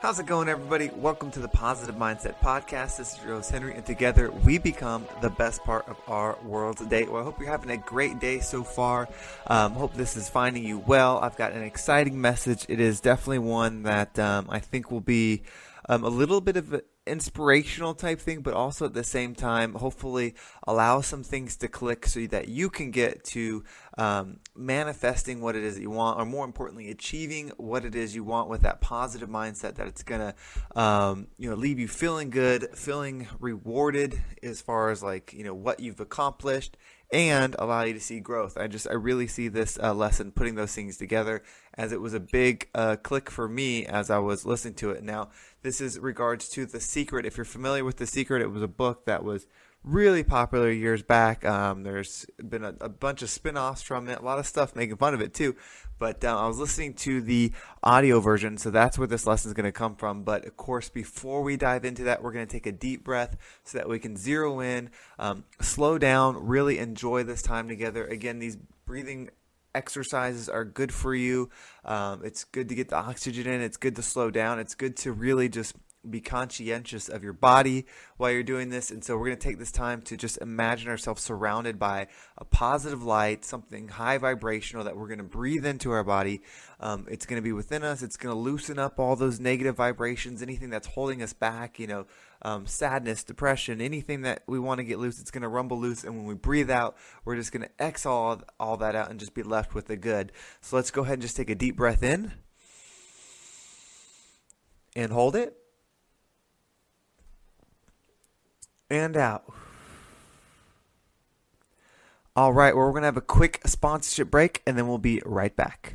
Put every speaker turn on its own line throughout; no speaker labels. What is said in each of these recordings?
How's it going, everybody? Welcome to the Positive Mindset Podcast. This is Rose Henry, and together we become the best part of our world today. Well, I hope you're having a great day so far. Um, hope this is finding you well. I've got an exciting message. It is definitely one that um, I think will be um, a little bit of inspirational type thing, but also at the same time, hopefully allow some things to click so that you can get to um, manifesting what it is that you want, or more importantly, achieving what it is you want with that positive mindset that it's gonna, um, you know, leave you feeling good, feeling rewarded as far as like you know what you've accomplished and allow you to see growth. I just I really see this uh, lesson putting those things together as it was a big uh, click for me as I was listening to it. Now this is regards to The Secret. If you're familiar with The Secret, it was a book that was really popular years back. Um, there's been a, a, bunch of spin-offs from it, a lot of stuff making fun of it too. But uh, I was listening to the audio version, so that's where this lesson is going to come from. But of course, before we dive into that, we're going to take a deep breath so that we can zero in, um, slow down, really enjoy this time together. Again, these breathing exercises are good for you. Um, it's good to get the oxygen in. It's good to slow down. It's good to really just be conscientious of your body while you're doing this. And so we're going to take this time to just imagine ourselves surrounded by a positive light, something high vibrational that we're going to breathe into our body. Um, it's going to be within us. It's going to loosen up all those negative vibrations, anything that's holding us back, you know, um, sadness, depression, anything that we want to get loose, it's going to rumble loose. And when we breathe out, we're just going to exhale all, all that out and just be left with the good. So let's go ahead and just take a deep breath in and hold it and out. All right, well, we're going to have a quick sponsorship break and then we'll be right back.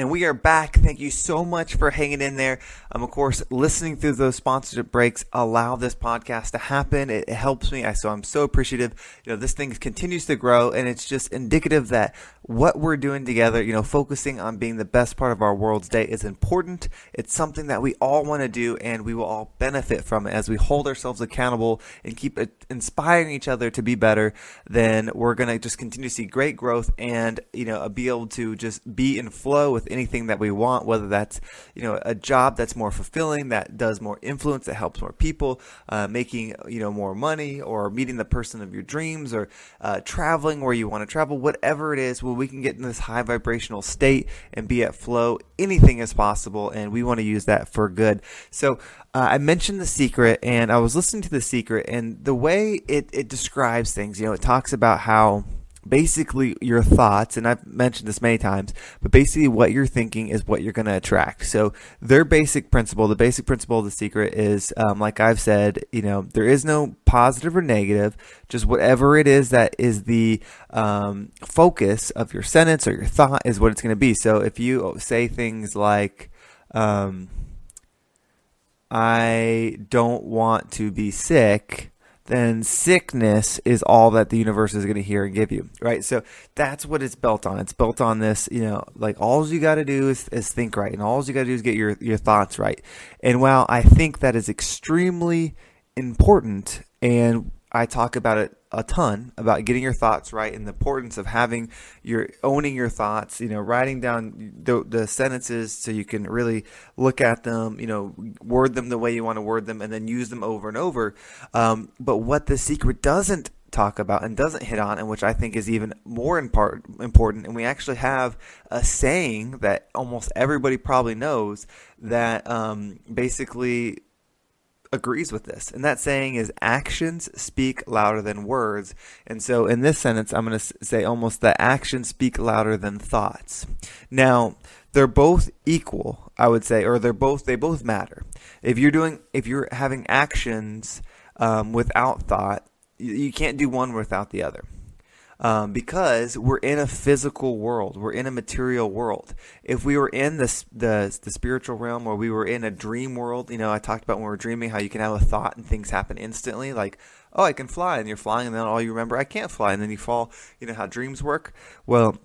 And we are back. Thank you so much for hanging in there. Um, of course, listening through those sponsorship breaks allow this podcast to happen. It, it, helps me. I so I'm so appreciative. You know, this thing continues to grow, and it's just indicative that what we're doing together, you know, focusing on being the best part of our world's day is important. It's something that we all want to do, and we will all benefit from it as we hold ourselves accountable and keep inspiring each other to be better. Then we're gonna just continue to see great growth, and you know, be able to just be in flow with anything that we want, whether that's you know a job that's more fulfilling, that does more influence, that helps more people, uh, making you know more money, or meeting the person of your dreams, or uh, traveling where you want to travel, whatever it is, where we can get in this high vibrational state and be at flow. Anything is possible, and we want to use that for good. So uh, I mentioned the secret, and I was listening to the secret, and the way it it describes things, you know, it talks about how basically your thoughts, and I've mentioned this many times, but basically what you're thinking is what you're going to attract. So their basic principle, the basic principle of the secret is, um, like I've said, you know, there is no positive or negative, just whatever it is that is the um, focus of your sentence or your thought is what it's going to be. So if you say things like, um, I don't want to be sick, then sickness is all that the universe is going to hear and give you, right? So that's what it's built on. It's built on this, you know, like all you got to do is, is think right, and all you got to do is get your your thoughts right. And while I think that is extremely important, and I talk about it a ton about getting your thoughts right and the importance of having your owning your thoughts you know writing down the, the, sentences so you can really look at them you know word them the way you want to word them and then use them over and over. Um, but what the secret doesn't talk about and doesn't hit on and which i think is even more in part important and we actually have a saying that almost everybody probably knows that um, basically agrees with this. And that saying is actions speak louder than words. And so in this sentence, I'm going to say almost that actions speak louder than thoughts. Now, they're both equal, I would say, or they're both, they both matter. If you're doing, if you're having actions um, without thought, you, you can't do one without the other. Um, because we're in a physical world. We're in a material world. If we were in the, the the spiritual realm, or we were in a dream world, you know, I talked about when we are dreaming how you can have a thought and things happen instantly, like oh, I can fly, and you're flying, and then all you remember, I can't fly, and then you fall. You know how dreams work. Well,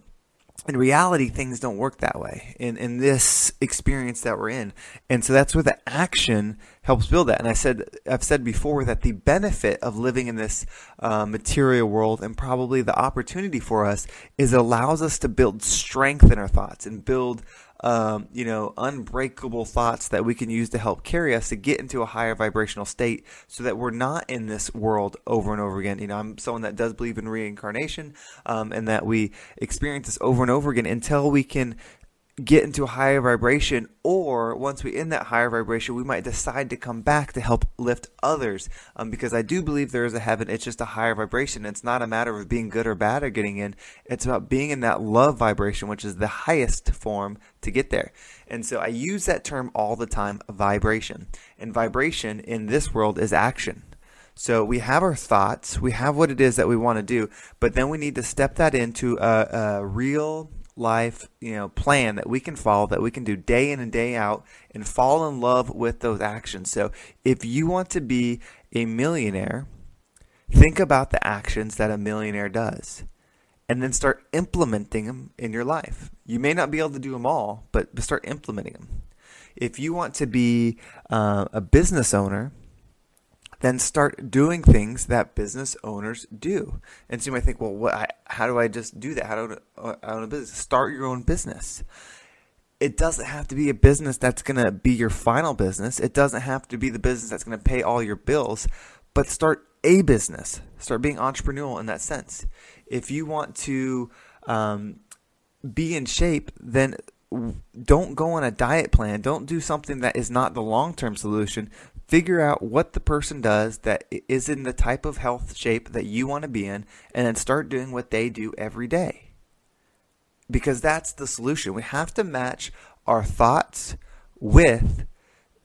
in reality, things don't work that way in, in this experience that we're in. And so that's where the action helps build that. And I said, I've said before that the benefit of living in this uh, material world and probably the opportunity for us is it allows us to build strength in our thoughts and build um, you know, unbreakable thoughts that we can use to help carry us to get into a higher vibrational state so that we're not in this world over and over again. You know, I'm someone that does believe in reincarnation um, and that we experience this over and over again until we can get into a higher vibration or once we in that higher vibration we might decide to come back to help lift others. Um, because i do believe there is a heaven. It's just a higher vibration. It's not a matter of being good or bad or getting in. It's about being in that love vibration which is the highest form to get there. And so i use that term all the time vibration. And vibration in this world is action. So we have our thoughts, we have what it is that we want to do, but then we need to step that into a, a real life, you know, plan that we can follow that we can do day in and day out and fall in love with those actions. So, if you want to be a millionaire, think about the actions that a millionaire does and then start implementing them in your life. You may not be able to do them all, but start implementing them. If you want to be uh, a business owner, then start doing things that business owners do. And so you might think, well, what, how do I just do that? How do I own a business? Start your own business. It doesn't have to be a business that's going to be your final business. It doesn't have to be the business that's going to pay all your bills, but start a business. Start being entrepreneurial in that sense. If you want to um, be in shape, then don't go on a diet plan. Don't do something that is not the long term solution figure out what the person does that is in the type of health shape that you want to be in, and then start doing what they do every day. Because that's the solution. We have to match our thoughts with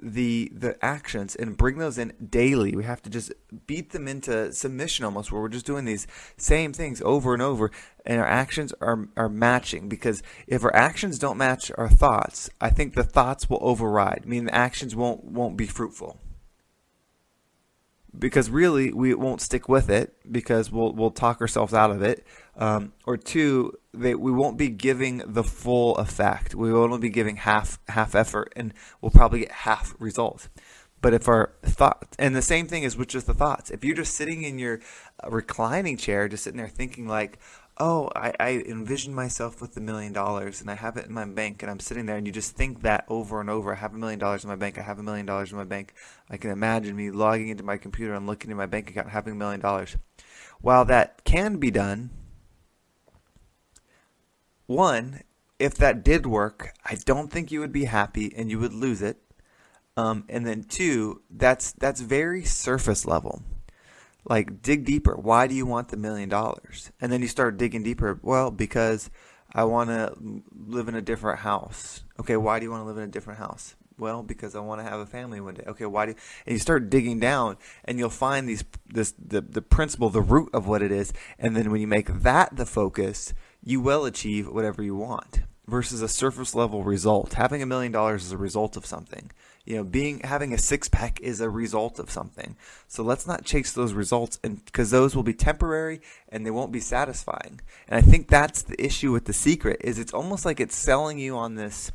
the the actions and bring those in daily. We have to just beat them into submission almost where we're just doing these same things over and over and our actions are are matching because if our actions don't match our thoughts, I think the thoughts will override. I mean the actions won't won't be fruitful because really we won't stick with it because we'll we'll talk ourselves out of it. Um, or two, they, we won't be giving the full effect. We will only be giving half half effort, and we'll probably get half results. But if our thoughts, and the same thing is with just the thoughts, if you're just sitting in your reclining chair, just sitting there thinking like, oh, I, I envision myself with a million dollars and I have it in my bank and I'm sitting there and you just think that over and over. I have a million dollars in my bank. I have a million dollars in my bank. I can imagine me logging into my computer and looking at my bank account having a million dollars. While that can be done, one, if that did work, I don't think you would be happy and you would lose it. Um, and then two, that's that's very surface level like dig deeper. Why do you want the million dollars? And then you start digging deeper. Well, because I want to live in a different house. Okay, why do you want to live in a different house? Well, because I want to have a family one day. Okay, why do you, and you start digging down and you'll find these this the the principle, the root of what it is, and then when you make that the focus, you will achieve whatever you want versus a surface level result. Having a million dollars is a result of something you know being having a six pack is a result of something. So let's not chase those results and because those will be temporary and they won't be satisfying. And i think that's the issue with the secret is it's almost like it's selling you on this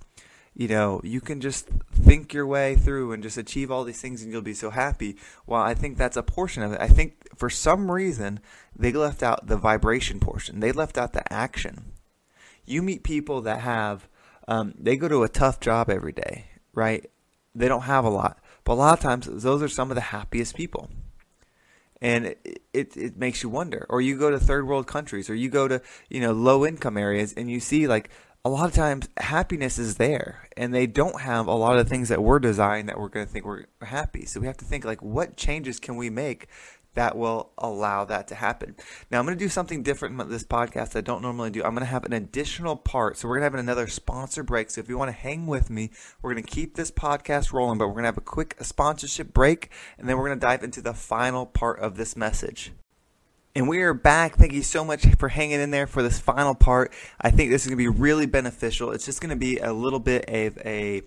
you know you can just think your way through and just achieve all these things and you'll be so happy. Well i think that's a portion of it. I think for some reason they left out the vibration portion. They left out the action. You meet people that have um, they go to a tough job every day right they don't have a lot. But a lot of times, those are some of the happiest people. And it, it, it makes you wonder. Or you go to third world countries, or you go to you know low income areas, and you see like a lot of times happiness is there, and they don't have a lot of things that we're designed that we're going to think we're happy. So we have to think like, what changes can we make that will allow that to happen. Now, I'm going to do something different in this podcast that I don't normally do. I'm going to have an additional part. So, we're going to have another sponsor break. So, if you want to hang with me, we're going to keep this podcast rolling, but we're going to have a quick sponsorship break, and then we're going to dive into the final part of this message. And we are back. Thank you so much for hanging in there for this final part. I think this is going to be really beneficial. It's just going to be a little bit of a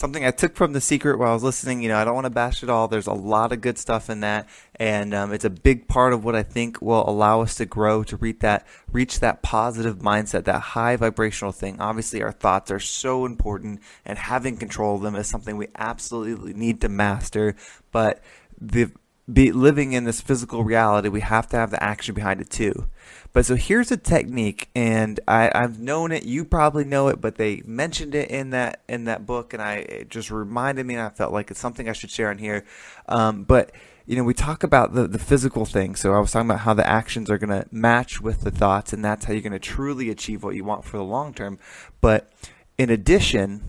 something I took from The Secret while I was listening. You know, I don't want to bash it all. There's a lot of good stuff in that, and um, it's a big part of what I think will allow us to grow to reach that reach that positive mindset, that high vibrational thing. Obviously, our thoughts are so important, and having control of them is something we absolutely need to master. But the be living in this physical reality, we have to have the action behind it too. But so here's a technique, and I, I've known it. You probably know it, but they mentioned it in that in that book, and I it just reminded me, and I felt like it's something I should share on here. Um, but you know, we talk about the the physical thing. So I was talking about how the actions are going to match with the thoughts, and that's how you're going to truly achieve what you want for the long term. But in addition,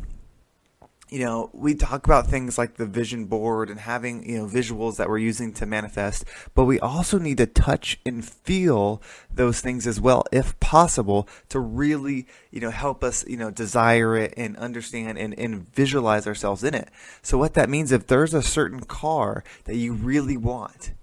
you know, we talk about things like the vision board and having, you know, visuals that we're using to manifest, but we also need to touch and feel those things as well, if possible, to really, you know, help us, you know, desire it and understand and, and visualize ourselves in it. So what that means, if there's a certain car that you really want,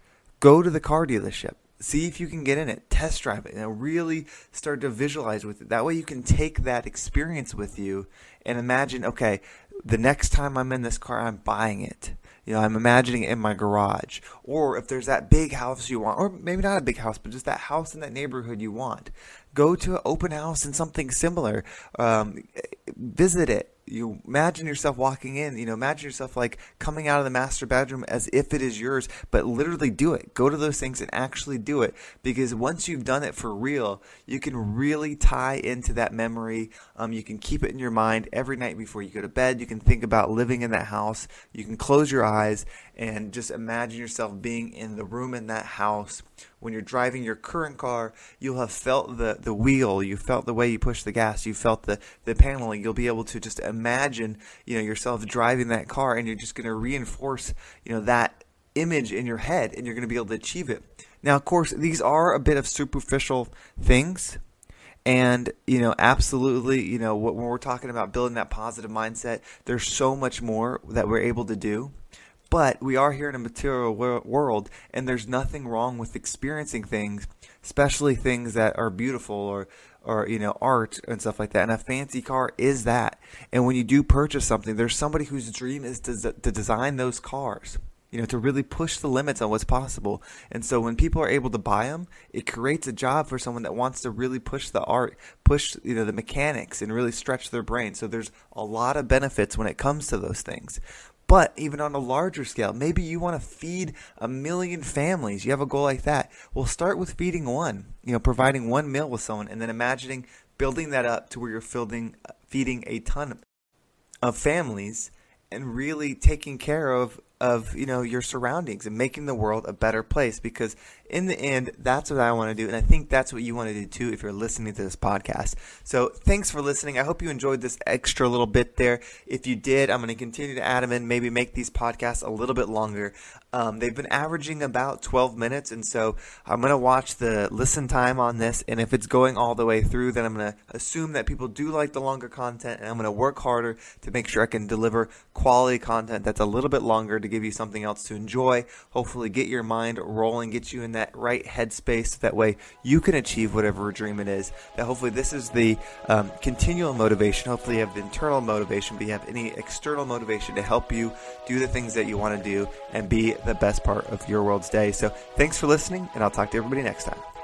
go to the car dealership. See if you can get in it. Test drive it. And really start to visualize with it. That way you can take that experience with you and imagine okay the next time I'm in this car, I'm buying it. You know, I'm imagining it in my garage. Or if there's that big house you want, or maybe not a big house, but just that house in that neighborhood you want, go to an open house and something similar. Um, visit it you imagine yourself walking in, you know, imagine yourself like coming out of the master bedroom as if it is yours, but literally do it. Go to those things and actually do it because once you've done it for real, you can really tie into that memory. Um, you can keep it in your mind every night before you go to bed. You can think about living in that house. You can close your eyes and just imagine yourself being in the room in that house. When you're driving your current car, you'll have felt the, the wheel, you felt the way you push the gas, you felt the, the paneling. You'll be able to just imagine, you know, yourself driving that car and you're just going to reinforce, you know, that image in your head and you're going to be able to achieve it. Now, of course, these are a bit of superficial things. And, you know, absolutely, you know, when we're talking about building that positive mindset, there's so much more that we're able to do. But we are here in a material wor- world, and there's nothing wrong with experiencing things, especially things that are beautiful or, or you know, art and stuff like that. And a fancy car is that. And when you do purchase something, there's somebody whose dream is to, to design those cars you know, to really push the limits on what's possible. And so when people are able to buy them, it creates a job for someone that wants to really push the art, push, you know, the mechanics and really stretch their brain. So there's a lot of benefits when it comes to those things. But even on a larger scale, maybe you want to feed a million families. You have a goal like that. Well, start with feeding one, you know, providing one meal with someone and then imagining building that up to where you're feeding, feeding a ton of families and really taking care of of you know your surroundings and making the world a better place because in the end that's what I want to do and I think that's what you want to do too if you're listening to this podcast. So thanks for listening. I hope you enjoyed this extra little bit there. If you did, I'm going to continue to add them in, maybe make these podcasts a little bit longer. Um, they've been averaging about 12 minutes and so I'm going to watch the listen time on this and if it's going all the way through then I'm going to assume that people do like the longer content and I'm going to work harder to make sure I can deliver quality content that's a little bit longer to to give you something else to enjoy. Hopefully, get your mind rolling, get you in that right headspace. That way, you can achieve whatever dream it is. That hopefully, this is the um, continual motivation. Hopefully, you have the internal motivation, but you have any external motivation to help you do the things that you want to do and be the best part of your world's day. So, thanks for listening, and I'll talk to everybody next time.